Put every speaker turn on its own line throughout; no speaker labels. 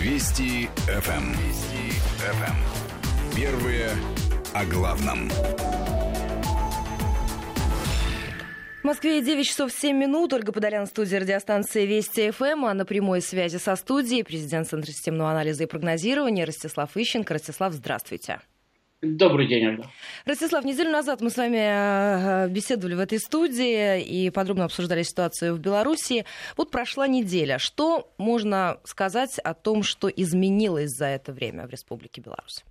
Вести ФМ. Эм. Вести ФМ. Эм. Первые о главном.
В Москве 9 часов 7 минут. Ольга Подолян, студия радиостанции Вести ФМ. А на прямой связи со студией президент Центра системного анализа и прогнозирования Ростислав Ищенко. Ростислав, здравствуйте.
Добрый день, Ольга.
Ростислав, неделю назад мы с вами э, беседовали в этой студии и подробно обсуждали ситуацию в Беларуси. Вот прошла неделя. Что можно сказать о том, что изменилось за это время в Республике Беларусь?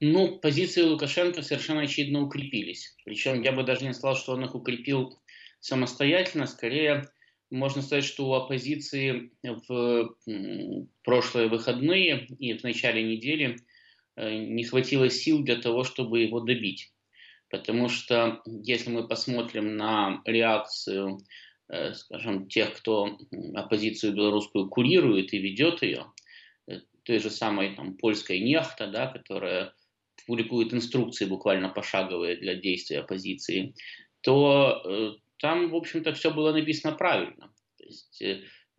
Ну, позиции Лукашенко совершенно очевидно укрепились. Причем я бы даже не сказал, что он их укрепил самостоятельно. Скорее, можно сказать, что у оппозиции в прошлые выходные и в начале недели – Э, не хватило сил для того, чтобы его добить. Потому что если мы посмотрим на реакцию, э, скажем, тех, кто оппозицию белорусскую курирует и ведет ее, э, той же самой там, польской нехта, да, которая публикует инструкции буквально пошаговые для действия оппозиции, то э, там, в общем-то, все было написано правильно. То есть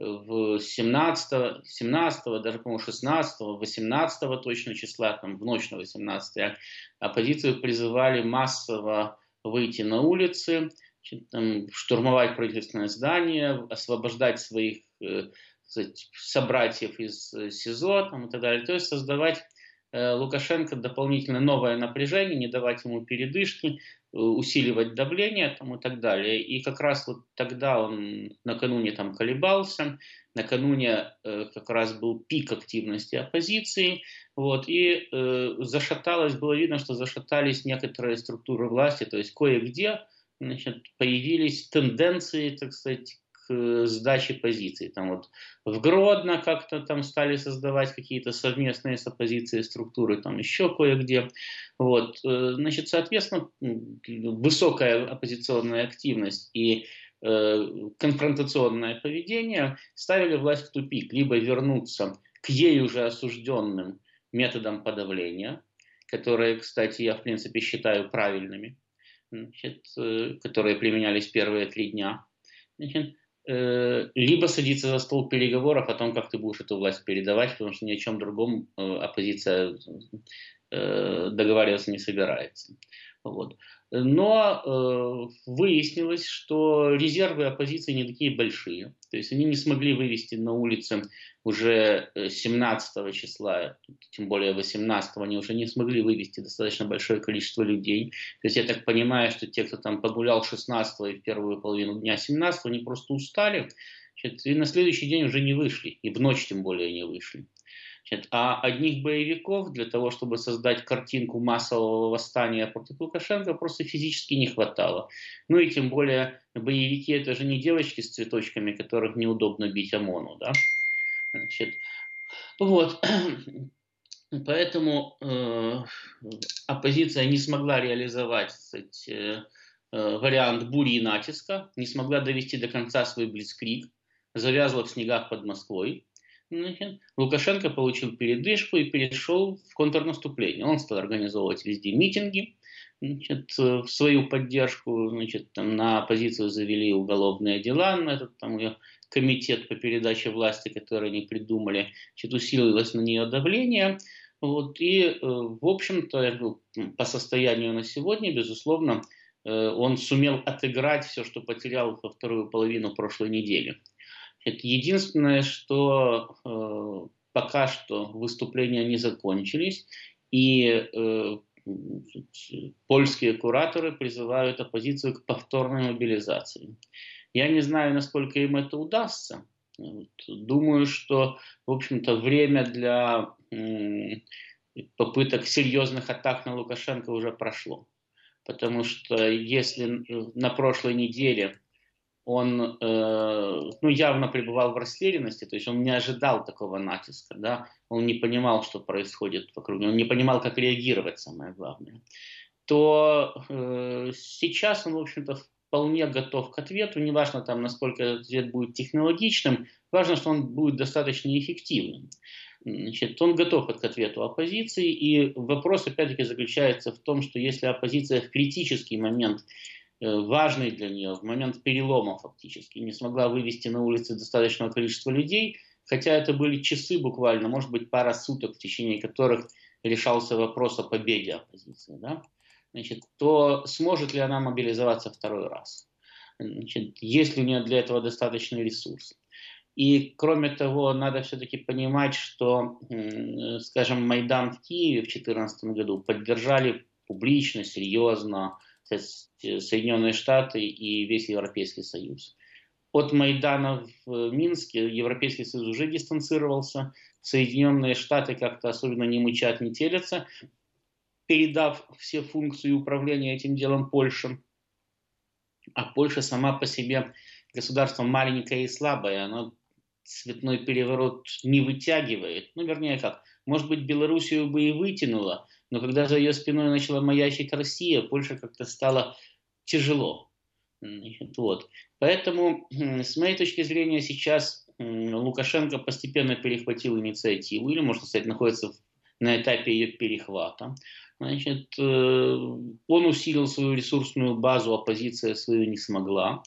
в 17, 17 даже, по-моему, 16, 18 точно числа, там, в ночь на 18 оппозицию призывали массово выйти на улицы, там, штурмовать правительственное здание, освобождать своих э, собратьев из э, СИЗО там, и так далее. То есть создавать Лукашенко дополнительно новое напряжение, не давать ему передышки, Э, усиливать давление там, и так далее. И как раз вот тогда он накануне там колебался, накануне э, как раз был пик активности оппозиции, вот, и э, зашаталось, было видно, что зашатались некоторые структуры власти, то есть кое-где значит, появились тенденции, так сказать, к сдаче позиций. Там вот в Гродно как-то там стали создавать какие-то совместные с оппозицией структуры, там еще кое-где. Вот. Э, значит, соответственно, высокая оппозиционная активность и э, конфронтационное поведение ставили власть в тупик. Либо вернуться к ей уже осужденным методам подавления, которые, кстати, я в принципе считаю правильными, значит, э, которые применялись первые три дня. Значит, Э, либо садиться за стол переговоров о том, как ты будешь эту власть передавать, потому что ни о чем другом э, оппозиция э, договариваться не собирается. Вот. Но э, выяснилось, что резервы оппозиции не такие большие. То есть они не смогли вывести на улицы уже 17 э, числа, тем более 18 они уже не смогли вывести достаточно большое количество людей. То есть я так понимаю, что те, кто там погулял 16 и в первую половину дня 17, они просто устали. И на следующий день уже не вышли, и в ночь тем более не вышли. Значит, а одних боевиков для того, чтобы создать картинку массового восстания против Лукашенко, просто физически не хватало. Ну и тем более боевики это же не девочки с цветочками, которых неудобно бить ОМОНу. Да? Значит, вот. Поэтому э, оппозиция не смогла реализовать кстати, э, вариант бури и натиска, не смогла довести до конца свой блицкрик, завязла в снегах под Москвой. Значит, Лукашенко получил передышку и перешел в контрнаступление. Он стал организовывать везде митинги значит, в свою поддержку. Значит, там на оппозицию завели уголовные дела, на этот там, комитет по передаче власти, который они придумали. Значит, усилилось на нее давление. Вот, и, э, в общем-то, по состоянию на сегодня, безусловно, э, он сумел отыграть все, что потерял во вторую половину прошлой недели. Это единственное, что э, пока что выступления не закончились, и э, польские кураторы призывают оппозицию к повторной мобилизации. Я не знаю, насколько им это удастся. Думаю, что, в общем-то, время для попыток серьезных атак на Лукашенко уже прошло. Потому что если на прошлой неделе он э, ну, явно пребывал в растерянности, то есть он не ожидал такого натиска, да? он не понимал, что происходит вокруг, он не понимал, как реагировать, самое главное, то э, сейчас он, в общем-то, вполне готов к ответу, неважно там, насколько этот ответ будет технологичным, важно, что он будет достаточно эффективным. Значит, он готов к ответу оппозиции, и вопрос, опять-таки, заключается в том, что если оппозиция в критический момент важный для нее в момент перелома фактически, не смогла вывести на улицы достаточного количества людей, хотя это были часы буквально, может быть, пара суток, в течение которых решался вопрос о победе оппозиции, да, значит, то сможет ли она мобилизоваться второй раз? Значит, есть ли у нее для этого достаточный ресурс? И кроме того, надо все-таки понимать, что, скажем, Майдан в Киеве в 2014 году поддержали публично, серьезно Соединенные Штаты и весь Европейский Союз. От Майдана в Минске Европейский Союз уже дистанцировался, Соединенные Штаты как-то особенно не мычат, не телятся, передав все функции управления этим делом Польше. А Польша сама по себе государство маленькое и слабое, оно цветной переворот не вытягивает. Ну, вернее как, может быть, Белоруссию бы и вытянуло, но когда за ее спиной начала маячить Россия, Польша как-то стало тяжело. Вот. Поэтому, с моей точки зрения, сейчас Лукашенко постепенно перехватил инициативу, или, можно сказать, находится на этапе ее перехвата. Значит, э, он усилил свою ресурсную базу, оппозиция свою не смогла.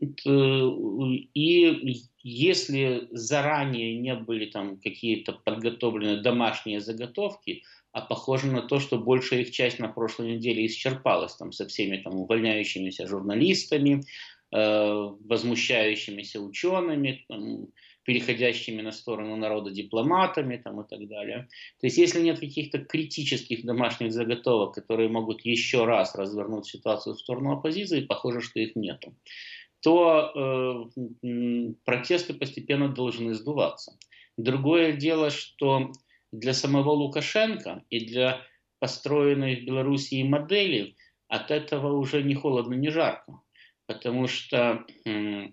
Э, и если заранее не были там какие-то подготовлены домашние заготовки, а похоже на то, что большая их часть на прошлой неделе исчерпалась там со всеми там увольняющимися журналистами, э, возмущающимися учеными, там, переходящими на сторону народа дипломатами там, и так далее. То есть если нет каких-то критических домашних заготовок, которые могут еще раз развернуть ситуацию в сторону оппозиции, похоже, что их нету то э, протесты постепенно должны сдуваться. Другое дело, что для самого Лукашенко и для построенной в Белоруссии модели от этого уже не холодно, не жарко. Потому что э,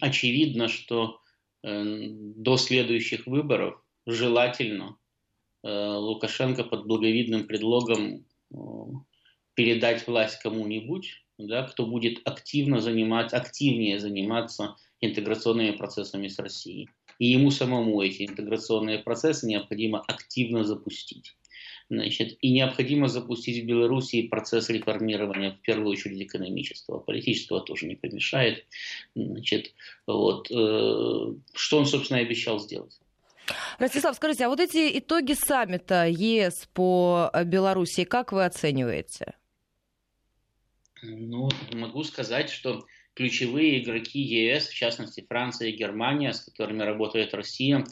очевидно, что э, до следующих выборов желательно э, Лукашенко под благовидным предлогом э, передать власть кому-нибудь, да, кто будет активно занимать, активнее заниматься интеграционными процессами с Россией. И ему самому эти интеграционные процессы необходимо активно запустить. Значит, и необходимо запустить в Белоруссии процесс реформирования, в первую очередь, экономического. Политического тоже не помешает. Значит, вот, э, что он, собственно, и обещал сделать.
Ростислав, скажите, а вот эти итоги саммита ЕС по Белоруссии, как вы оцениваете?
Ну, могу сказать, что ключевые игроки ЕС, в частности Франция и Германия, с которыми работает Россия,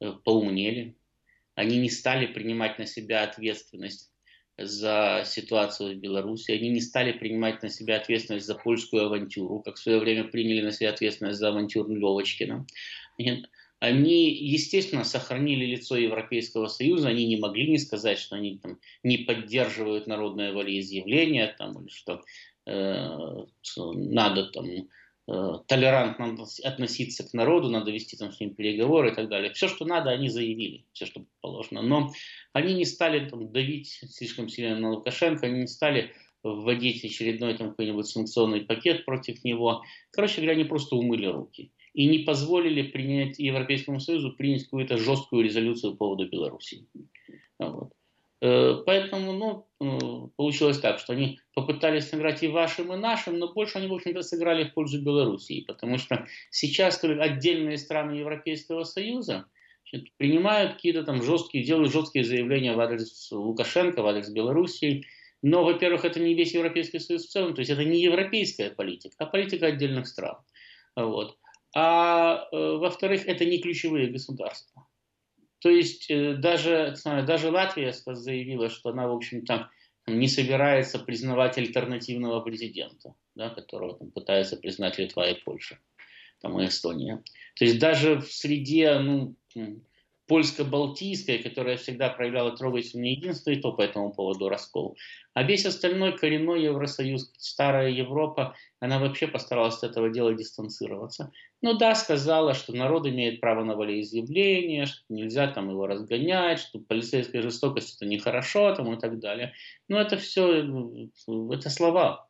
э, поумнели. Они не стали принимать на себя ответственность за ситуацию в Беларуси. Они не стали принимать на себя ответственность за польскую авантюру, как в свое время приняли на себя ответственность за авантюру Левочкина. Нет. Они, естественно, сохранили лицо Европейского Союза, они не могли не сказать, что они там, не поддерживают народное волеизъявление, там, или что, надо там, э, толерантно относиться к народу, надо вести там с ним переговоры и так далее. Все, что надо, они заявили, все, что положено. Но они не стали там, давить слишком сильно на Лукашенко, они не стали вводить очередной там какой-нибудь санкционный пакет против него. Короче говоря, они просто умыли руки и не позволили принять Европейскому Союзу принять какую-то жесткую резолюцию по поводу Беларуси. Вот. Э, поэтому ну, э, получилось так, что они попытались сыграть и вашим, и нашим, но больше они, в общем-то, сыграли в пользу Белоруссии, потому что сейчас отдельные страны Европейского Союза значит, принимают какие-то там жесткие, делают жесткие заявления в адрес Лукашенко, в адрес Белоруссии, но, во-первых, это не весь Европейский Союз в целом, то есть это не европейская политика, а политика отдельных стран. Вот а э, во-вторых, это не ключевые государства. То есть э, даже, даже Латвия заявила, что она, в общем-то, не собирается признавать альтернативного президента, да, которого там, пытаются признать Литва и Польша, там, и Эстония. То есть даже в среде ну, польско-балтийская, которая всегда проявляла трогательное единство, и то по этому поводу раскол. А весь остальной коренной Евросоюз, старая Европа, она вообще постаралась от этого дела дистанцироваться. Ну да, сказала, что народ имеет право на волеизъявление, что нельзя там его разгонять, что полицейская жестокость это нехорошо там, и так далее. Но это все, это слова.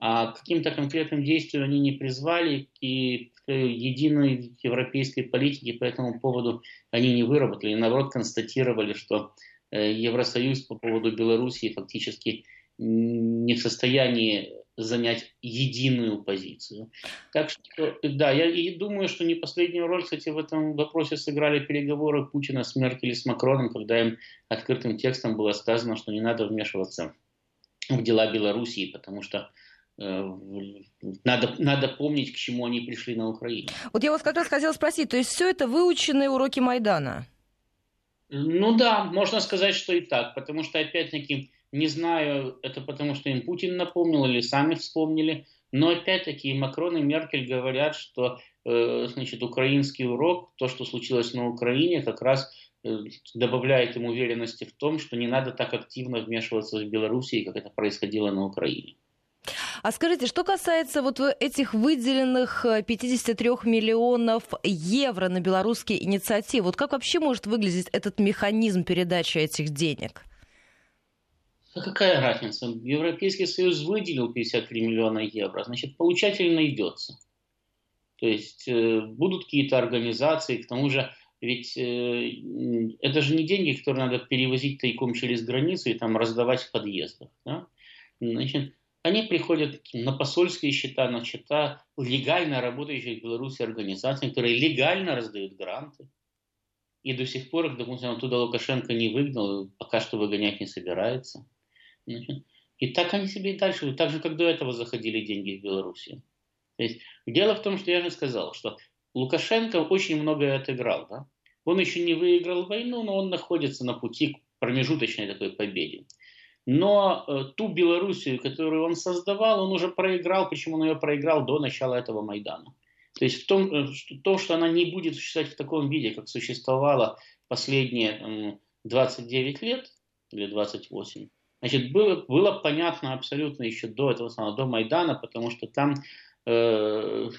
А каким-то конкретным действиям они не призвали, и единой европейской политики по этому поводу они не выработали. Наоборот, констатировали, что э, Евросоюз по поводу Белоруссии фактически не в состоянии занять единую позицию. Так что, да, я и думаю, что не последнюю роль, кстати, в этом вопросе сыграли переговоры Путина с Меркель и с Макроном, когда им открытым текстом было сказано, что не надо вмешиваться в дела Белоруссии, потому что надо, надо помнить, к чему они пришли на Украину.
Вот я вас как раз хотела спросить, то есть все это выученные уроки Майдана?
Ну да, можно сказать, что и так, потому что, опять-таки, не знаю, это потому что им Путин напомнил или сами вспомнили, но опять-таки и Макрон и Меркель говорят, что э, значит, украинский урок, то, что случилось на Украине, как раз э, добавляет им уверенности в том, что не надо так активно вмешиваться в Белоруссии, как это происходило на Украине.
А скажите, что касается вот этих выделенных 53 э, миллионов евро на белорусские инициативы, вот как вообще может выглядеть этот механизм передачи этих денег?
А какая разница? Европейский Союз выделил 53 миллиона евро, значит, получатель найдется. То есть э, будут какие-то организации, к тому же ведь э, это же не деньги, которые надо перевозить тайком через границу и там раздавать в подъездах. Да? Значит, они приходят на посольские счета, на счета легально работающих в Беларуси организаций, которые легально раздают гранты. И до сих пор их, допустим, оттуда Лукашенко не выгнал, пока что выгонять не собирается. И так они себе и дальше, так же, как до этого заходили деньги в есть, дело в том, что я же сказал, что Лукашенко очень многое отыграл. Да? Он еще не выиграл войну, но он находится на пути к промежуточной такой победе. Но э, ту Белоруссию, которую он создавал, он уже проиграл, причем он ее проиграл до начала этого Майдана. То есть в том, э, что, то, что она не будет существовать в таком виде, как существовала последние э, 29 лет или 28, Значит, было, было понятно абсолютно еще до этого самого, до Майдана, потому что там э,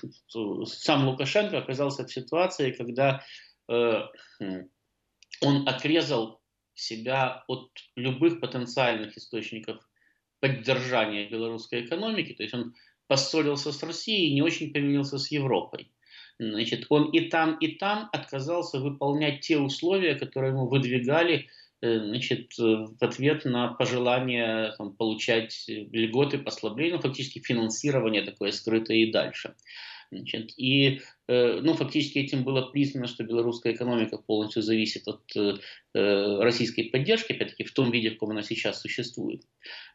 сам Лукашенко оказался в ситуации, когда э, он отрезал себя от любых потенциальных источников поддержания белорусской экономики, то есть он поссорился с Россией и не очень помирился с Европой. Значит, он и там, и там отказался выполнять те условия, которые ему выдвигали Э, значит, в ответ на пожелание там, получать льготы, послабления, ну, фактически финансирование такое скрытое и дальше. Значит, и ну, фактически этим было признано, что белорусская экономика полностью зависит от российской поддержки, опять-таки в том виде, в каком она сейчас существует.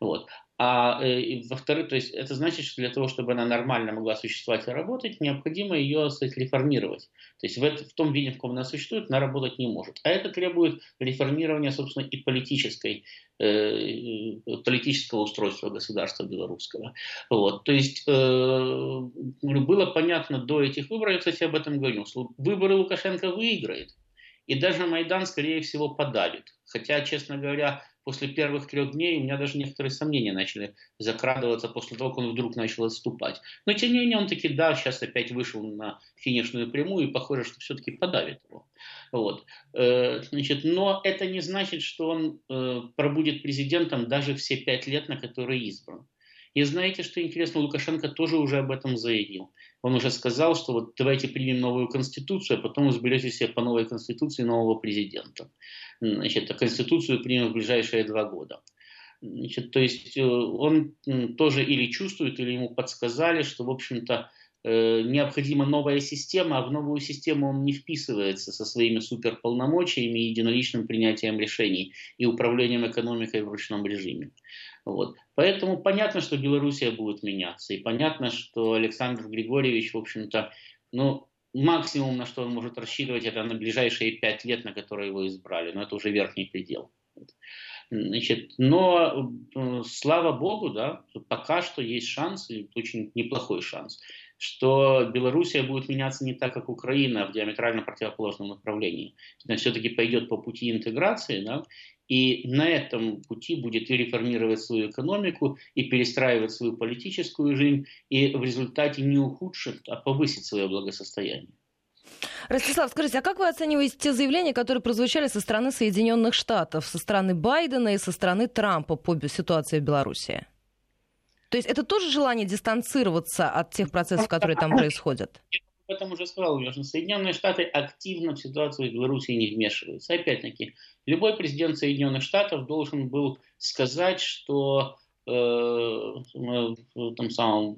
Вот. А э, во-вторых, то есть это значит, что для того, чтобы она нормально могла существовать и работать, необходимо ее сказать, реформировать. То есть в, это, в том виде, в каком она существует, она работать не может. А это требует реформирования, собственно, и политической, э, политического устройства государства белорусского. Вот. То есть э, было понятно до этих выборов, кстати, об этом говорил, что выборы Лукашенко выиграет. И даже Майдан, скорее всего, подавит. Хотя, честно говоря, после первых трех дней у меня даже некоторые сомнения начали закрадываться после того, как он вдруг начал отступать. Но тем не менее он таки, да, сейчас опять вышел на финишную прямую и похоже, что все-таки подавит его. Вот. Э, значит, но это не значит, что он э, пробудет президентом даже все пять лет, на которые избран. И знаете, что интересно, Лукашенко тоже уже об этом заявил. Он уже сказал, что вот давайте примем новую конституцию, а потом изберете себе по новой конституции нового президента. Значит, а конституцию примем в ближайшие два года. Значит, то есть э, он тоже или чувствует, или ему подсказали, что, в общем-то, э, необходима новая система, а в новую систему он не вписывается со своими суперполномочиями и единоличным принятием решений и управлением экономикой в ручном режиме. Вот. Поэтому понятно, что Белоруссия будет меняться. И понятно, что Александр Григорьевич, в общем-то, ну, максимум, на что он может рассчитывать, это на ближайшие пять лет, на которые его избрали. Но это уже верхний предел. Значит, но э, слава богу, да, пока что есть шанс, очень неплохой шанс, что Белоруссия будет меняться не так, как Украина, а в диаметрально противоположном направлении. Она все-таки пойдет по пути интеграции, да, и на этом пути будет и реформировать свою экономику, и перестраивать свою политическую жизнь, и в результате не ухудшит, а повысит свое благосостояние.
Ростислав, скажите, а как вы оцениваете те заявления, которые прозвучали со стороны Соединенных Штатов, со стороны Байдена и со стороны Трампа по ситуации в Беларуси? То есть это тоже желание дистанцироваться от тех процессов, которые там происходят?
об этом уже сказал, что Соединенные Штаты активно в ситуацию в Беларуси не вмешиваются. Опять-таки, любой президент Соединенных Штатов должен был сказать, что там самом,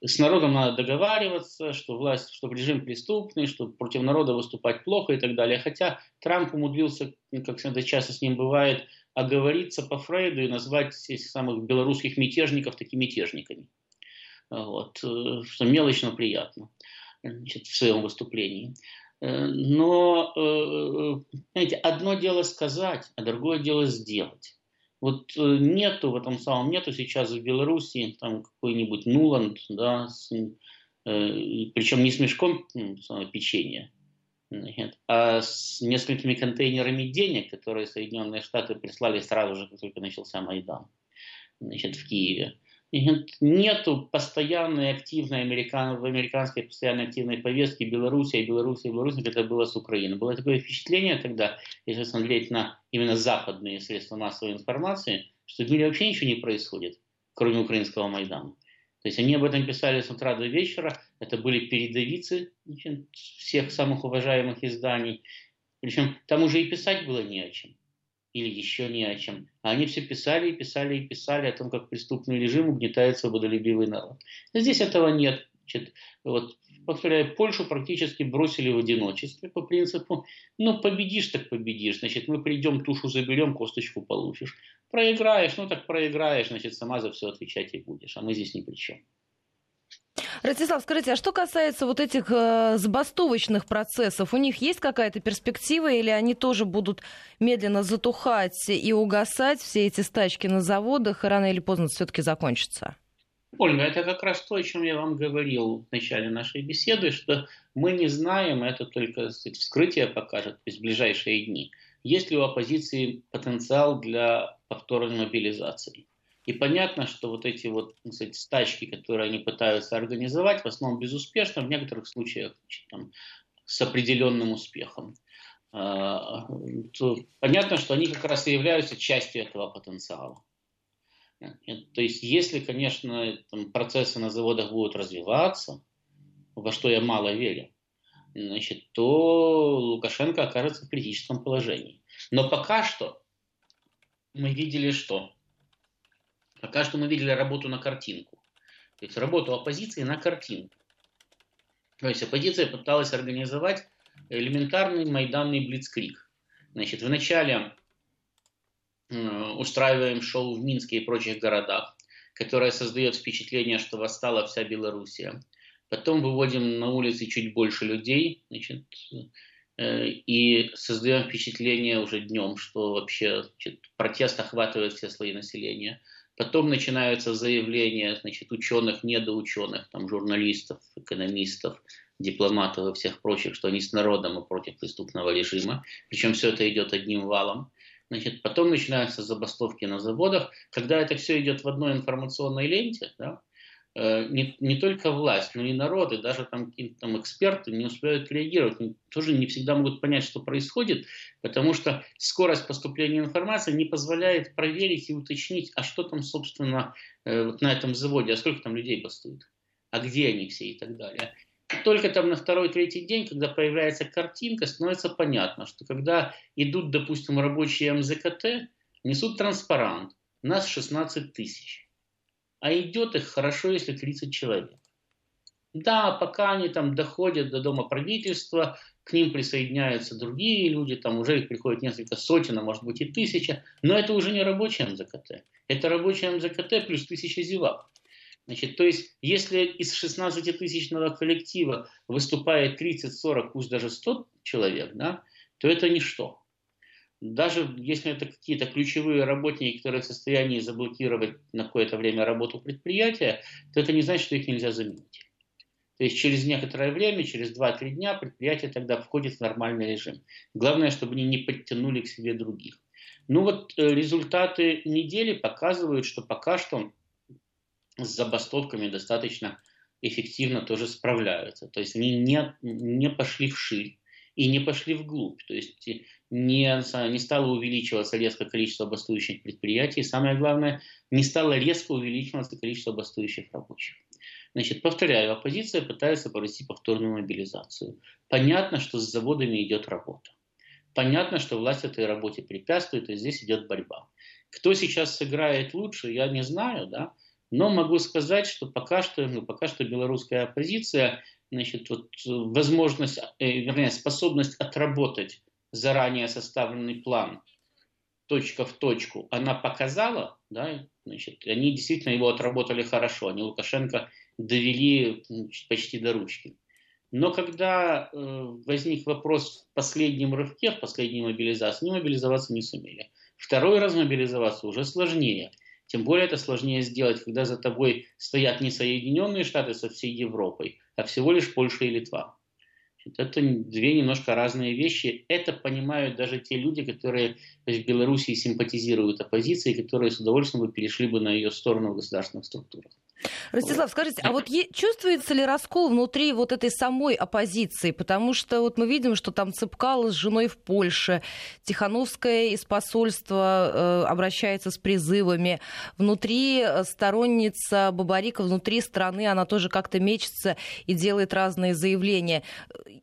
с народом надо договариваться, что власть, что режим преступный, что против народа выступать плохо и так далее. Хотя Трамп умудрился, как всегда часто с ним бывает, оговориться по Фрейду и назвать этих самых белорусских мятежников такими мятежниками. Вот, э, что мелочно приятно значит, в своем выступлении. Э, но, э, знаете, одно дело сказать, а другое дело сделать. Вот нету в этом самом, нету сейчас в Беларуси там какой-нибудь Нуланд, да, с, причем не с мешком печенья, а с несколькими контейнерами денег, которые Соединенные Штаты прислали сразу же, как только начался Майдан значит, в Киеве нету постоянной активной американ, в американской постоянной активной повестке Белоруссия, Белоруссия, Белоруссия, как это было с Украиной. Было такое впечатление тогда, если смотреть на именно западные средства массовой информации, что в мире вообще ничего не происходит, кроме украинского Майдана. То есть они об этом писали с утра до вечера, это были передовицы всех самых уважаемых изданий. Причем там уже и писать было не о чем или еще не о чем. А они все писали и писали и писали о том, как преступный режим угнетает свободолюбивый народ. Здесь этого нет. Значит, вот, повторяю, Польшу практически бросили в одиночестве по принципу, ну, победишь, так победишь, значит, мы придем, тушу заберем, косточку получишь. Проиграешь, ну, так проиграешь, значит, сама за все отвечать и будешь, а мы здесь ни при чем.
Ростислав, скажите, а что касается вот этих э, забастовочных процессов, у них есть какая-то перспектива или они тоже будут медленно затухать и угасать, все эти стачки на заводах, и рано или поздно все-таки закончатся?
Ольга, это как раз то, о чем я вам говорил в начале нашей беседы, что мы не знаем, это только сказать, вскрытие покажет, в ближайшие дни, есть ли у оппозиции потенциал для повторной мобилизации. И понятно, что вот эти вот кстати, стачки, которые они пытаются организовать, в основном безуспешно, в некоторых случаях там, с определенным успехом. А, то понятно, что они как раз и являются частью этого потенциала. То есть, если, конечно, там, процессы на заводах будут развиваться, во что я мало верю, значит, то Лукашенко окажется в критическом положении. Но пока что мы видели, что Пока что мы видели работу на картинку. То есть работу оппозиции на картинку. То есть оппозиция пыталась организовать элементарный майданный блицкрик. Значит, вначале устраиваем шоу в Минске и прочих городах, которое создает впечатление, что восстала вся Белоруссия. Потом выводим на улицы чуть больше людей, значит, э, и создаем впечатление уже днем, что вообще значит, протест охватывает все слои населения. Потом начинаются заявления значит, ученых, недоученых, там, журналистов, экономистов, дипломатов и всех прочих, что они с народом и против преступного режима. Причем все это идет одним валом. Значит, потом начинаются забастовки на заводах. Когда это все идет в одной информационной ленте, да, Э, не, не только власть, но и народы, даже там какие-то там эксперты не успевают реагировать, тоже не всегда могут понять, что происходит, потому что скорость поступления информации не позволяет проверить и уточнить, а что там, собственно, э, вот на этом заводе, а сколько там людей бастует, а где они все и так далее. Только там на второй-третий день, когда появляется картинка, становится понятно, что когда идут, допустим, рабочие МЗКТ, несут транспарант, нас 16 тысяч а идет их хорошо, если 30 человек. Да, пока они там доходят до дома правительства, к ним присоединяются другие люди, там уже их приходит несколько сотен, а может быть и тысяча, но это уже не рабочий МЗКТ. Это рабочий МЗКТ плюс тысяча зевак. Значит, то есть, если из 16-тысячного коллектива выступает 30, 40, пусть даже 100 человек, да, то это ничто даже если это какие-то ключевые работники, которые в состоянии заблокировать на какое-то время работу предприятия, то это не значит, что их нельзя заменить. То есть через некоторое время, через 2-3 дня предприятие тогда входит в нормальный режим. Главное, чтобы они не подтянули к себе других. Ну вот э, результаты недели показывают, что пока что с забастовками достаточно эффективно тоже справляются. То есть они не, не пошли ширь и не пошли вглубь. То есть не, не стало увеличиваться резко количество бастующих предприятий. Самое главное, не стало резко увеличиваться количество бастующих рабочих. Значит, повторяю, оппозиция пытается провести повторную мобилизацию. Понятно, что с заводами идет работа. Понятно, что власть этой работе препятствует, и здесь идет борьба. Кто сейчас сыграет лучше, я не знаю, да, но могу сказать, что пока что, ну, пока что белорусская оппозиция, значит, вот возможность, э, вернее, способность отработать заранее составленный план точка в точку, она показала, да, значит, они действительно его отработали хорошо, они Лукашенко довели значит, почти до ручки. Но когда э, возник вопрос в последнем рывке, в последней мобилизации, они мобилизоваться не сумели. Второй раз мобилизоваться уже сложнее. Тем более это сложнее сделать, когда за тобой стоят не Соединенные Штаты со всей Европой, а всего лишь Польша и Литва. Это две немножко разные вещи. Это понимают даже те люди, которые в Белоруссии симпатизируют оппозиции, которые с удовольствием бы перешли бы на ее сторону в государственных структурах.
Ростислав, скажите, а вот чувствуется ли раскол внутри вот этой самой оппозиции? Потому что вот мы видим, что там Цыпкало с женой в Польше, Тихановская из посольства э, обращается с призывами. Внутри э, сторонница Бабарика, внутри страны она тоже как-то мечется и делает разные заявления.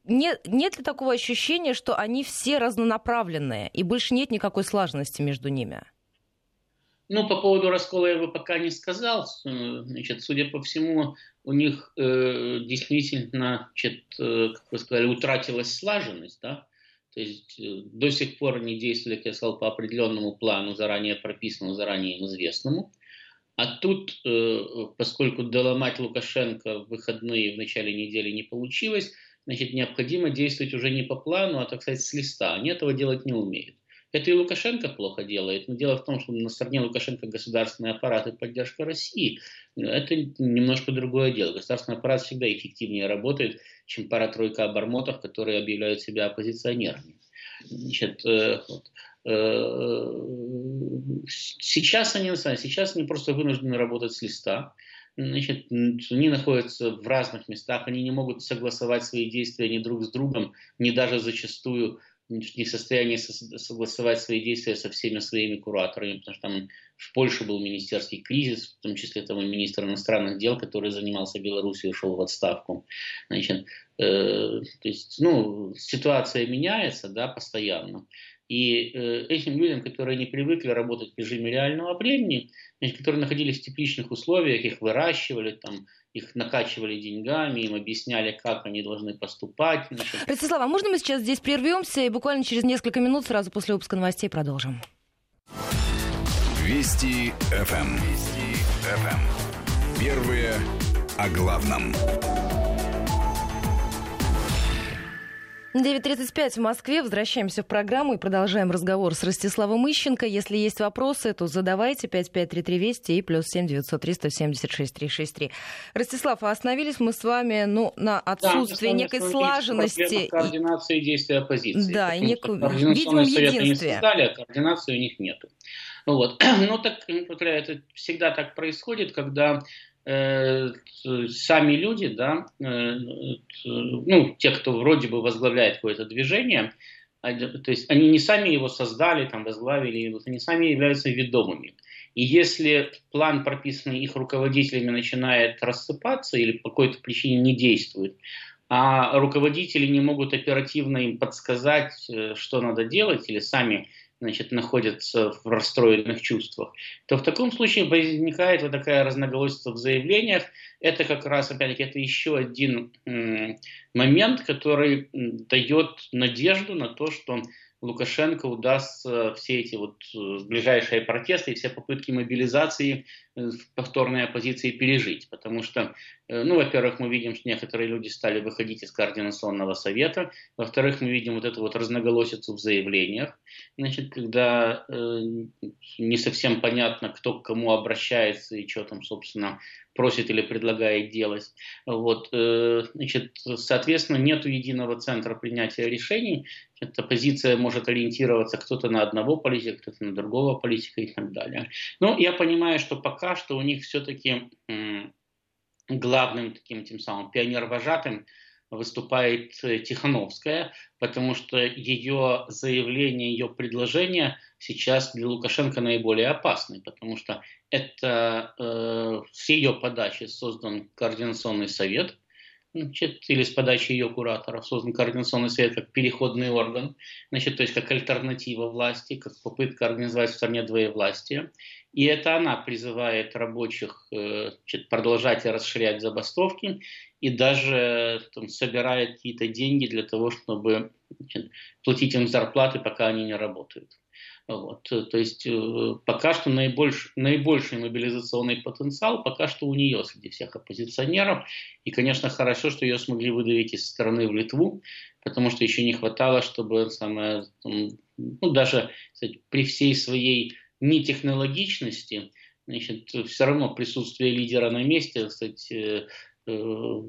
Нет, нет ли такого ощущения, что они все разнонаправленные и больше нет никакой слаженности между ними?
Ну, по поводу раскола я бы пока не сказал. Значит, судя по всему, у них э, действительно, значит, э, как вы сказали, утратилась слаженность, да? То есть э, до сих пор они действовали, как я сказал, по определенному плану, заранее прописанному, заранее известному. А тут, э, поскольку доломать Лукашенко в выходные в начале недели не получилось, значит, необходимо действовать уже не по плану, а, так сказать, с листа. Они этого делать не умеют. Это и Лукашенко плохо делает, но дело в том, что на стороне Лукашенко государственный аппарат и поддержка России. Это немножко другое дело. Государственный аппарат всегда эффективнее работает, чем пара-тройка обормотов, которые объявляют себя оппозиционерами. Значит, э, вот. Э, сейчас они, сейчас они просто вынуждены работать с листа. Значит, они находятся в разных местах, они не могут согласовать свои действия ни друг с другом, ни даже зачастую не в состоянии согласовать свои действия со всеми своими кураторами, потому что там в Польше был министерский кризис, в том числе там и министр иностранных дел, который занимался Белоруссией, ушел в отставку. Значит, э, то есть, ну, ситуация меняется, да, постоянно. И э, этим людям, которые не привыкли работать в режиме реального времени, значит, которые находились в тепличных условиях, их выращивали, там, их накачивали деньгами, им объясняли, как они должны поступать.
Значит. Ростислав, а можно мы сейчас здесь прервемся и буквально через несколько минут сразу после выпуска новостей продолжим?
Вести ФМ. Эм. Вести ФМ. Эм. Первые о главном.
9.35 в Москве. Возвращаемся в программу и продолжаем разговор с Ростиславом Ищенко. Если есть вопросы, то задавайте 5533 Вести и плюс 7 903 176 363. Ростислав, а остановились мы с вами ну, на отсутствии да, некой слаженности.
Координации действия оппозиции.
Да, и некую, видимо, единствие.
создали, а координации у них нет. Вот. Ну, так, это всегда так происходит, когда Э, сами люди, да, э, ну, те, кто вроде бы возглавляет какое-то движение, то есть они не сами его создали, там, возглавили, они сами являются ведомыми. И если план, прописанный их руководителями, начинает рассыпаться или по какой-то причине не действует, а руководители не могут оперативно им подсказать, э, что надо делать, или сами значит, находятся в расстроенных чувствах, то в таком случае возникает вот такая разноголосица в заявлениях. Это как раз, опять-таки, это еще один момент, который дает надежду на то, что Лукашенко удастся все эти вот э, ближайшие протесты и все попытки мобилизации повторной оппозиции пережить. Потому что, э, ну, во-первых, мы видим, что некоторые люди стали выходить из Координационного совета. Во-вторых, мы видим вот эту вот разноголосицу в заявлениях. Значит, когда э, не совсем понятно, кто к кому обращается и что там, собственно, просит или предлагает делать. Вот, э, значит, соответственно, нет единого центра принятия решений. Эта позиция может ориентироваться кто-то на одного политика, кто-то на другого политика и так далее. Но я понимаю, что пока что у них все-таки главным таким тем самым пионер-вожатым выступает э, Тихановская, потому что ее заявление, ее предложение сейчас для Лукашенко наиболее опасны, потому что это э, с ее подачи создан координационный совет, значит, или с подачи ее кураторов создан Координационный совет как переходный орган, значит, то есть как альтернатива власти, как попытка организовать в стране двоевластие. И это она призывает рабочих э, значит, продолжать и расширять забастовки, и даже там, собирает какие-то деньги для того, чтобы значит, платить им зарплаты, пока они не работают. Вот. То есть э, пока что наибольш, наибольший мобилизационный потенциал пока что у нее среди всех оппозиционеров. И, конечно, хорошо, что ее смогли выдавить из страны в Литву, потому что еще не хватало, чтобы самое, ну, даже кстати, при всей своей нетехнологичности, значит, все равно присутствие лидера на месте, кстати, э, э,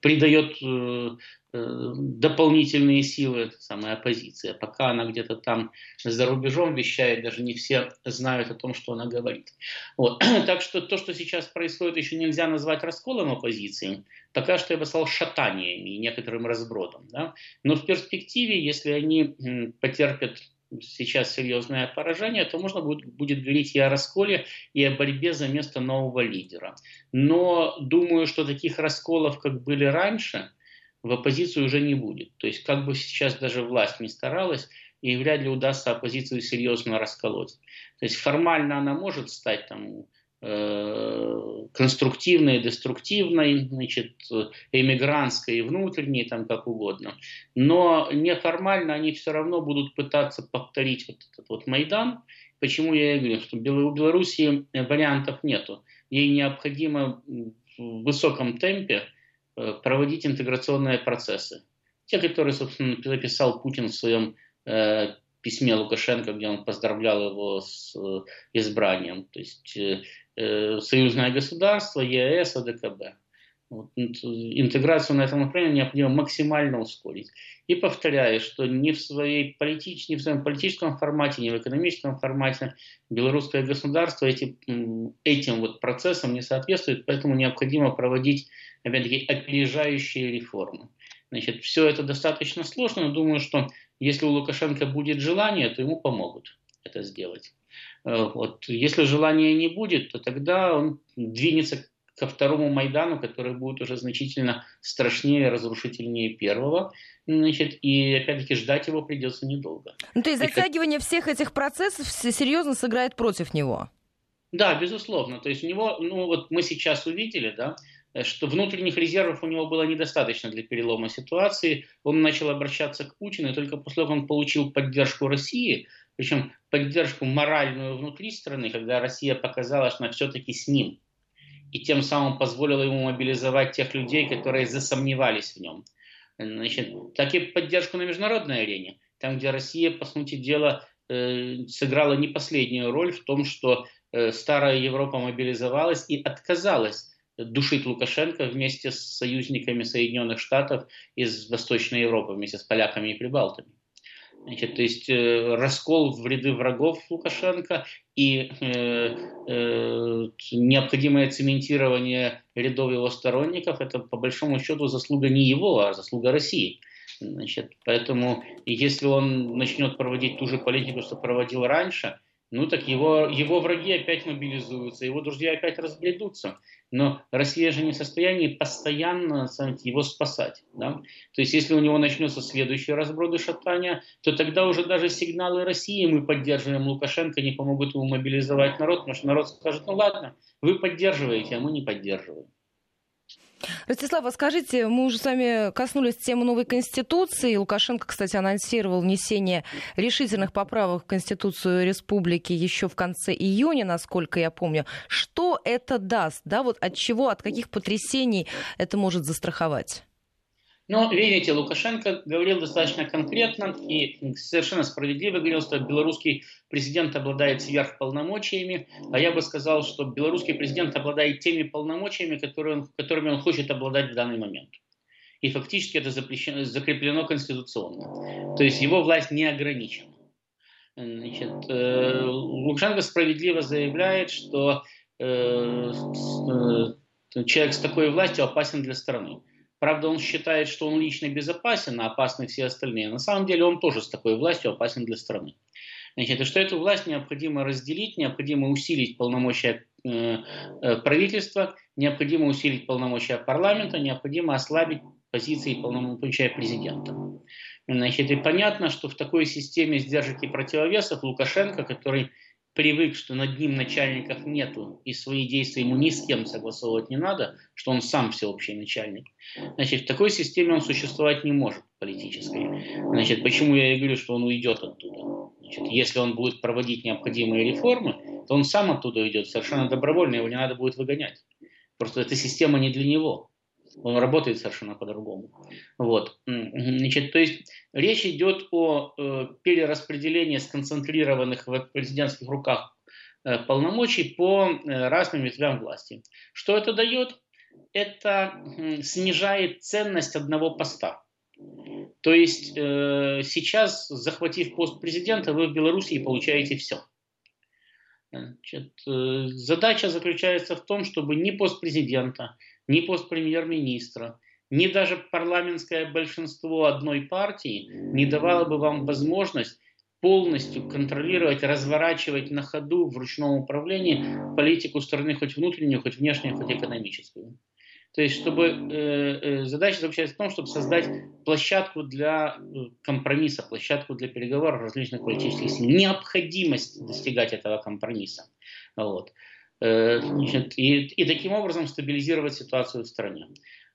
придает э, э, дополнительные силы самой оппозиции. Пока она где-то там за рубежом вещает, даже не все знают о том, что она говорит. Вот. Так что то, что сейчас происходит, еще нельзя назвать расколом оппозиции. Пока что я бы сказал шатаниями и некоторым разбродом. Да? Но в перспективе, если они потерпят сейчас серьезное поражение, то можно будет, будет говорить и о расколе, и о борьбе за место нового лидера. Но думаю, что таких расколов, как были раньше, в оппозицию уже не будет. То есть как бы сейчас даже власть не старалась, и вряд ли удастся оппозицию серьезно расколоть. То есть формально она может стать там Э, конструктивной, деструктивной, значит, эмигрантской и внутренней, там как угодно. Но неформально они все равно будут пытаться повторить вот этот вот Майдан. Почему я и говорю, что у Белоруссии вариантов нету. Ей необходимо в высоком темпе проводить интеграционные процессы. Те, которые, собственно, написал Путин в своем э, письме Лукашенко, где он поздравлял его с избранием. То есть Э, союзное государство, ЕС, ОДКБ. Вот, интеграцию на этом направлении необходимо максимально ускорить. И повторяю, что ни в, своей политич... ни в своем политическом формате, ни в экономическом формате белорусское государство эти, этим вот процессам не соответствует, поэтому необходимо проводить, опять-таки, опережающие реформы. Значит, все это достаточно сложно, но думаю, что если у Лукашенко будет желание, то ему помогут это сделать. Э, вот. Если желания не будет, то тогда он двинется ко второму Майдану, который будет уже значительно страшнее, разрушительнее первого. Значит, и опять-таки ждать его придется недолго.
Ну, то есть затягивание и... всех этих процессов серьезно сыграет против него?
Да, безусловно. То есть у него, ну вот мы сейчас увидели, да, что внутренних резервов у него было недостаточно для перелома ситуации. Он начал обращаться к Путину, и только после того, как он получил поддержку России, причем поддержку моральную внутри страны, когда Россия показала, что она все-таки с ним, и тем самым позволила ему мобилизовать тех людей, которые засомневались в нем. Значит, так и поддержку на международной арене, там, где Россия, по сути дела, э, сыграла не последнюю роль в том, что э, старая Европа мобилизовалась и отказалась душить Лукашенко вместе с союзниками Соединенных Штатов из Восточной Европы, вместе с поляками и прибалтами. Значит, то есть э, раскол в ряды врагов Лукашенко и э, э, необходимое цементирование рядов его сторонников, это по большому счету заслуга не его, а заслуга России. Значит, поэтому если он начнет проводить ту же политику, что проводил раньше, ну так его, его враги опять мобилизуются, его друзья опять разбредутся. Но Россия же не в состоянии постоянно его спасать. Да? То есть, если у него начнется следующий разброд и шатания, то тогда уже даже сигналы России «мы поддерживаем Лукашенко» не помогут ему мобилизовать народ, потому что народ скажет, ну ладно, вы поддерживаете, а мы не поддерживаем.
Ростислав, а скажите, мы уже с вами коснулись темы новой Конституции. Лукашенко, кстати, анонсировал внесение решительных поправок в Конституцию Республики еще в конце июня, насколько я помню. Что это даст? Да, вот от чего, от каких потрясений это может застраховать?
Но, видите, Лукашенко говорил достаточно конкретно и совершенно справедливо говорил, что белорусский президент обладает сверхполномочиями, а я бы сказал, что белорусский президент обладает теми полномочиями, которые он, которыми он хочет обладать в данный момент. И фактически это запрещено, закреплено конституционно. То есть его власть не ограничена. Значит, э, Лукашенко справедливо заявляет, что э, э, человек с такой властью опасен для страны. Правда, он считает, что он лично безопасен, а опасны все остальные. На самом деле он тоже с такой властью опасен для страны. Значит, что эту власть необходимо разделить, необходимо усилить полномочия э, э, правительства, необходимо усилить полномочия парламента, необходимо ослабить позиции полномочия президента. Значит, и понятно, что в такой системе сдержек и противовесов Лукашенко, который привык, что над ним начальников нету, и свои действия ему ни с кем согласовывать не надо, что он сам всеобщий начальник. Значит, в такой системе он существовать не может политической. Значит, почему я и говорю, что он уйдет оттуда? Значит, если он будет проводить необходимые реформы, то он сам оттуда уйдет совершенно добровольно, его не надо будет выгонять. Просто эта система не для него. Он работает совершенно по-другому. Вот. Значит, то есть речь идет о э, перераспределении сконцентрированных в президентских руках э, полномочий по э, разным ветвям власти. Что это дает? Это э, снижает ценность одного поста. То есть э, сейчас, захватив пост президента, вы в Беларуси получаете все. Значит, э, задача заключается в том, чтобы ни пост президента, ни пост премьер-министра, ни даже парламентское большинство одной партии не давало бы вам возможность полностью контролировать, разворачивать на ходу в ручном управлении политику страны хоть внутреннюю, хоть внешнюю, хоть экономическую. То есть, чтобы э, э, задача заключается в том, чтобы создать площадку для э, компромисса, площадку для переговоров различных политических сил. Необходимость достигать этого компромисса. Вот. Э, значит, и, и таким образом стабилизировать ситуацию в стране.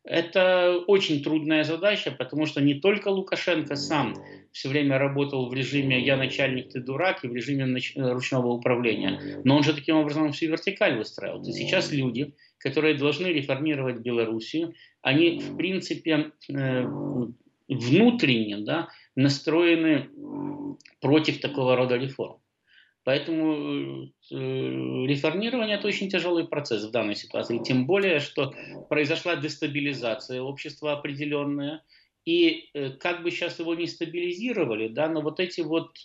Это очень трудная задача, потому что не только Лукашенко сам все время работал в режиме «я начальник, ты дурак» и в режиме ручного управления, но он же таким образом всю вертикаль выстраивал. То сейчас люди, которые должны реформировать Белоруссию, они, в принципе, э, внутренне да, настроены против такого рода реформ. Поэтому э, реформирование это очень тяжелый процесс в данной ситуации. Тем более, что произошла дестабилизация общества определенная. И э, как бы сейчас его не стабилизировали, да, но вот эти вот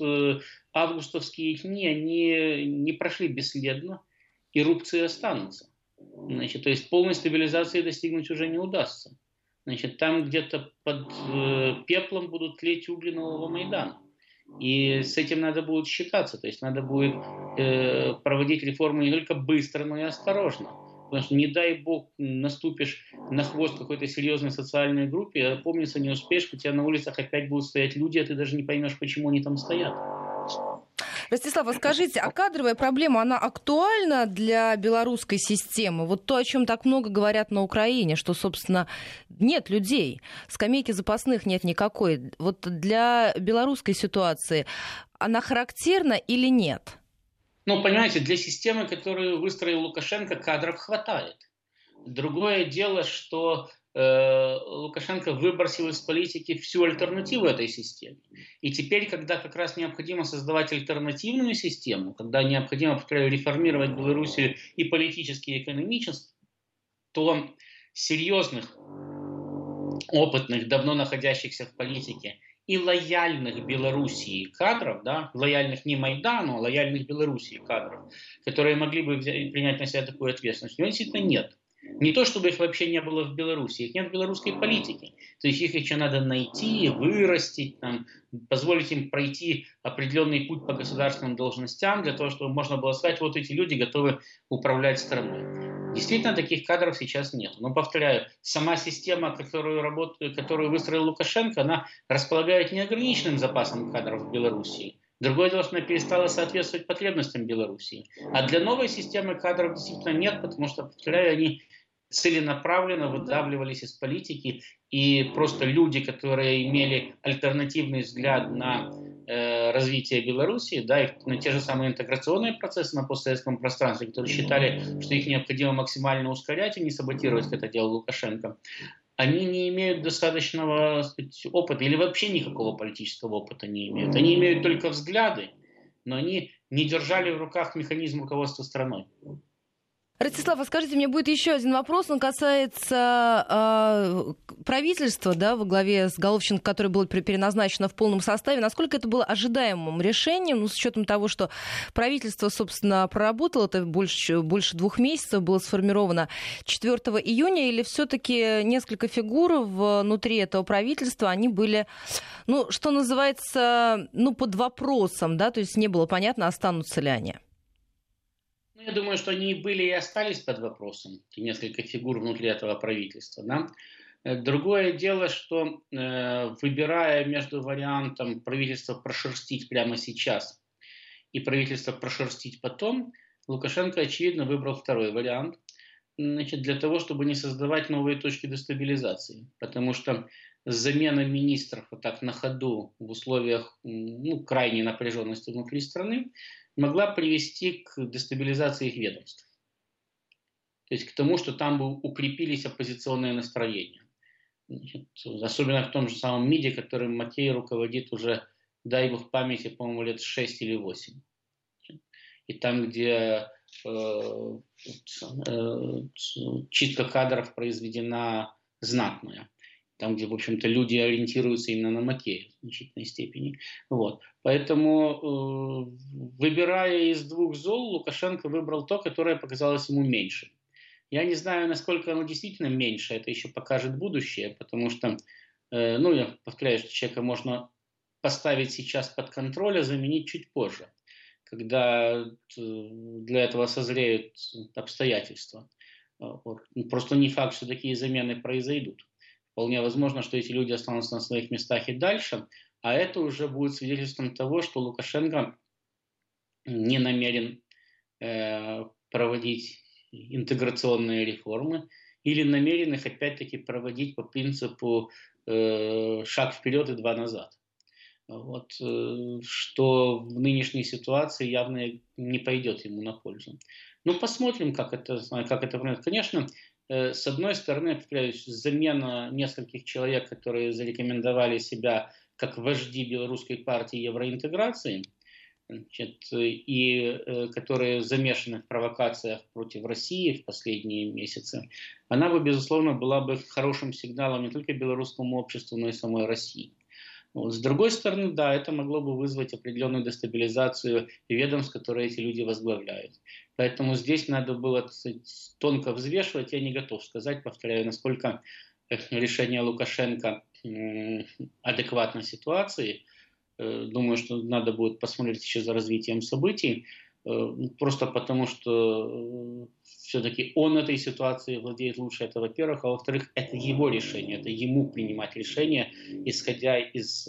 августовские дни, они не прошли бесследно, и рубцы останутся. Значит, то есть полной стабилизации достигнуть уже не удастся. Значит, там где-то под э, пеплом будут тлеть угли нового Майдана. И с этим надо будет считаться. То есть надо будет э, проводить реформы не только быстро, но и осторожно. Потому что не дай бог наступишь на хвост какой-то серьезной социальной группе, а помнится не успеешь, у тебя на улицах опять будут стоять люди, а ты даже не поймешь, почему они там стоят.
Ростислав, а скажите, а кадровая проблема, она актуальна для белорусской системы? Вот то, о чем так много говорят на Украине, что, собственно, нет людей, скамейки запасных нет никакой. Вот для белорусской ситуации она характерна или нет?
Ну, понимаете, для системы, которую выстроил Лукашенко, кадров хватает. Другое дело, что Лукашенко выбросил из политики всю альтернативу этой системе. И теперь, когда как раз необходимо создавать альтернативную систему, когда необходимо, повторяю, реформировать Белоруссию и политически, и экономически, то серьезных, опытных, давно находящихся в политике и лояльных Белоруссии кадров, да, лояльных не Майдану, а лояльных Белоруссии кадров, которые могли бы взять, принять на себя такую ответственность, у него действительно нет. Не то, чтобы их вообще не было в Беларуси, их нет в белорусской политике. То есть их еще надо найти, вырастить, там, позволить им пройти определенный путь по государственным должностям, для того, чтобы можно было сказать, вот эти люди готовы управлять страной. Действительно, таких кадров сейчас нет. Но, повторяю, сама система, которую, работ... которую выстроил Лукашенко, она располагает неограниченным запасом кадров в Беларуси. Другое дело, что она перестала соответствовать потребностям Беларуси. А для новой системы кадров действительно нет, потому что, повторяю, они целенаправленно выдавливались из политики, и просто люди, которые имели альтернативный взгляд на э, развитие Беларуси, да, и на те же самые интеграционные процессы на постсоветском пространстве, которые считали, что их необходимо максимально ускорять и не саботировать, как это делал Лукашенко, они не имеют достаточного сказать, опыта или вообще никакого политического опыта не имеют. Они имеют только взгляды, но они не держали в руках механизм руководства страной.
Ростислав, а скажите, мне будет еще один вопрос. Он касается э, правительства, да, во главе с Головченко, которое было переназначено в полном составе. Насколько это было ожидаемым решением, ну, с учетом того, что правительство, собственно, проработало это больше, больше двух месяцев, было сформировано 4 июня, или все-таки несколько фигур внутри этого правительства, они были, ну, что называется, ну, под вопросом, да, то есть не было понятно, останутся ли они?
Я думаю, что они были и остались под вопросом, эти несколько фигур внутри этого правительства. Да? Э, другое дело, что э, выбирая между вариантом правительства прошерстить прямо сейчас и правительство прошерстить потом, Лукашенко, очевидно, выбрал второй вариант значит, для того, чтобы не создавать новые точки дестабилизации. Потому что замена министров вот так на ходу в условиях ну, крайней напряженности внутри страны могла привести к дестабилизации их ведомств. То есть к тому, что там бы укрепились оппозиционные настроения. Особенно в том же самом МИДе, которым Макей руководит уже, дай бог памяти, по-моему, лет 6 или 8. И там, где э, э, чистка кадров произведена знатная там, где, в общем-то, люди ориентируются именно на Макея в значительной степени. Вот. Поэтому, э, выбирая из двух зол, Лукашенко выбрал то, которое показалось ему меньше. Я не знаю, насколько оно действительно меньше, это еще покажет будущее, потому что, э, ну, я повторяю, что человека можно поставить сейчас под контроль, а заменить чуть позже, когда э, для этого созреют обстоятельства. Вот. Просто не факт, что такие замены произойдут. Вполне возможно, что эти люди останутся на своих местах и дальше, а это уже будет свидетельством того, что Лукашенко не намерен э, проводить интеграционные реформы или намерен их опять-таки проводить по принципу э, шаг вперед и два назад. Вот, э, что в нынешней ситуации явно не пойдет ему на пользу. Ну, посмотрим, как это, как это. Конечно, с одной стороны, повторяюсь, замена нескольких человек, которые зарекомендовали себя как вожди белорусской партии евроинтеграции, значит, и э, которые замешаны в провокациях против России в последние месяцы, она бы, безусловно, была бы хорошим сигналом не только белорусскому обществу, но и самой России. Вот. С другой стороны, да, это могло бы вызвать определенную дестабилизацию ведомств, которые эти люди возглавляют. Поэтому здесь надо было тонко взвешивать. Я не готов сказать, повторяю, насколько решение Лукашенко адекватно ситуации. Э, думаю, что надо будет посмотреть еще за развитием событий. Э, просто потому, что э, все-таки он этой ситуацией владеет лучше, это во-первых, а во-вторых, это его решение, это ему принимать решение, исходя из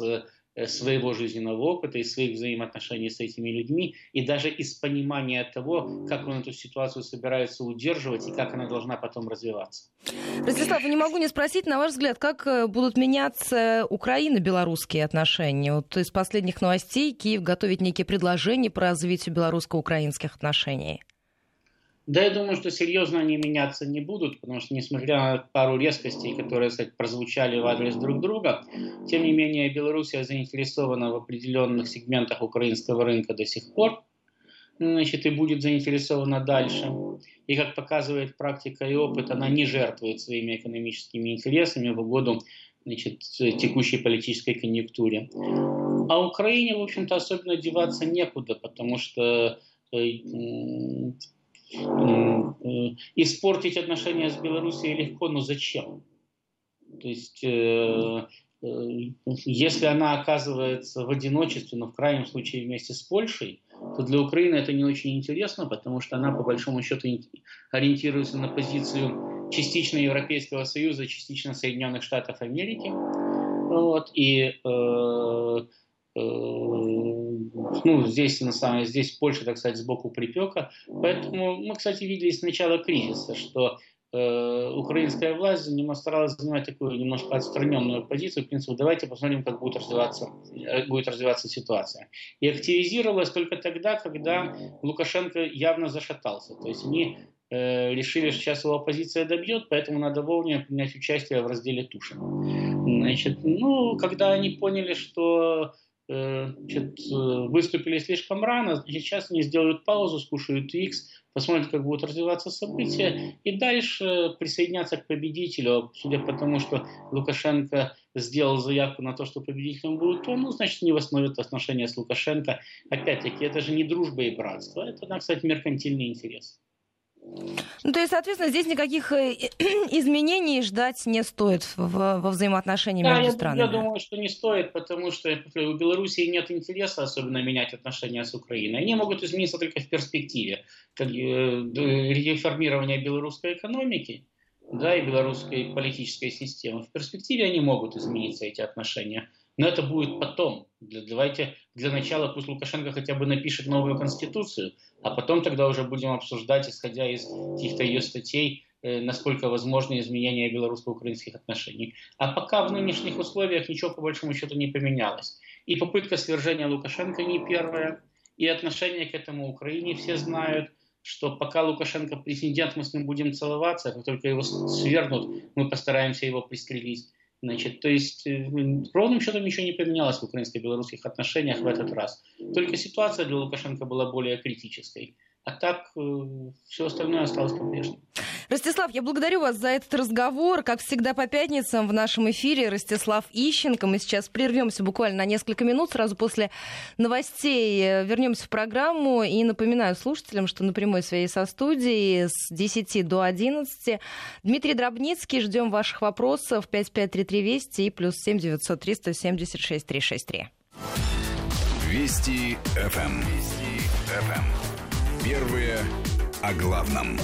своего жизненного опыта и своих взаимоотношений с этими людьми, и даже из понимания того, как он эту ситуацию собирается удерживать и как она должна потом развиваться.
Ростислав, не могу не спросить, на ваш взгляд, как э, будут меняться Украино-белорусские отношения? Вот из последних новостей Киев готовит некие предложения по развитию белорусско-украинских отношений.
Да, я думаю, что серьезно они меняться не будут, потому что, несмотря на пару резкостей, которые, кстати, прозвучали в адрес друг друга, тем не менее, Белоруссия заинтересована в определенных сегментах украинского рынка до сих пор, значит, и будет заинтересована дальше. И, как показывает практика и опыт, она не жертвует своими экономическими интересами в угоду значит, текущей политической конъюнктуре. А Украине, в общем-то, особенно деваться некуда, потому что э, испортить отношения с Белоруссией легко, но зачем? То есть, э, э, если она оказывается в одиночестве, но в крайнем случае вместе с Польшей, то для Украины это не очень интересно, потому что она по большому счету ориентируется на позицию частично Европейского Союза, частично Соединенных Штатов Америки. Вот, и э, Э, ну, здесь, на самом деле, здесь Польша, так сказать, сбоку припека. Поэтому мы, кстати, видели с начала кризиса, что э, украинская власть старалась занимать такую немножко отстраненную позицию, в принципе, давайте посмотрим, как будет развиваться, э, будет развиваться ситуация. И активизировалась только тогда, когда Лукашенко явно зашатался. То есть они э, решили, что сейчас его оппозиция добьет, поэтому надо вовремя принять участие в разделе Тушина. Значит, ну, когда они поняли, что значит, выступили слишком рано, сейчас они сделают паузу, скушают X, посмотрят, как будут развиваться события, и дальше присоединятся к победителю. Судя по тому, что Лукашенко сделал заявку на то, что победителем будет он, ну, значит, не восстановит отношения с Лукашенко. Опять-таки, это же не дружба и братство, это, кстати, меркантильный интерес.
Ну, то есть, соответственно, здесь никаких э, изменений ждать не стоит в, во взаимоотношении да, между
я,
странами.
Я думаю, что не стоит, потому что у Белоруссии нет интереса особенно менять отношения с Украиной. Они могут измениться только в перспективе как, э, реформирования белорусской экономики да, и белорусской политической системы. В перспективе они могут измениться, эти отношения. Но это будет потом. Давайте для начала пусть Лукашенко хотя бы напишет новую конституцию, а потом тогда уже будем обсуждать, исходя из каких-то ее статей, э, насколько возможны изменения белорусско-украинских отношений. А пока в нынешних условиях ничего по большому счету не поменялось. И попытка свержения Лукашенко не первая, и отношение к этому Украине все знают, что пока Лукашенко президент, мы с ним будем целоваться, как только его свергнут, мы постараемся его пристрелить. Значит, то есть э, ровным счетом ничего не поменялось в украинско-белорусских отношениях в этот раз. Только ситуация для Лукашенко была более критической. А так э, все остальное осталось по-прежнему.
Ростислав, я благодарю вас за этот разговор. Как всегда по пятницам в нашем эфире Ростислав Ищенко. Мы сейчас прервемся буквально на несколько минут. Сразу после новостей э, вернемся в программу. И напоминаю слушателям, что на прямой своей со студии с 10 до 11 Дмитрий Дробницкий. Ждем ваших вопросов. 5533 Вести и плюс 7 900 376 363.
Вести ФМ. Вести ФМ. Первые о главном.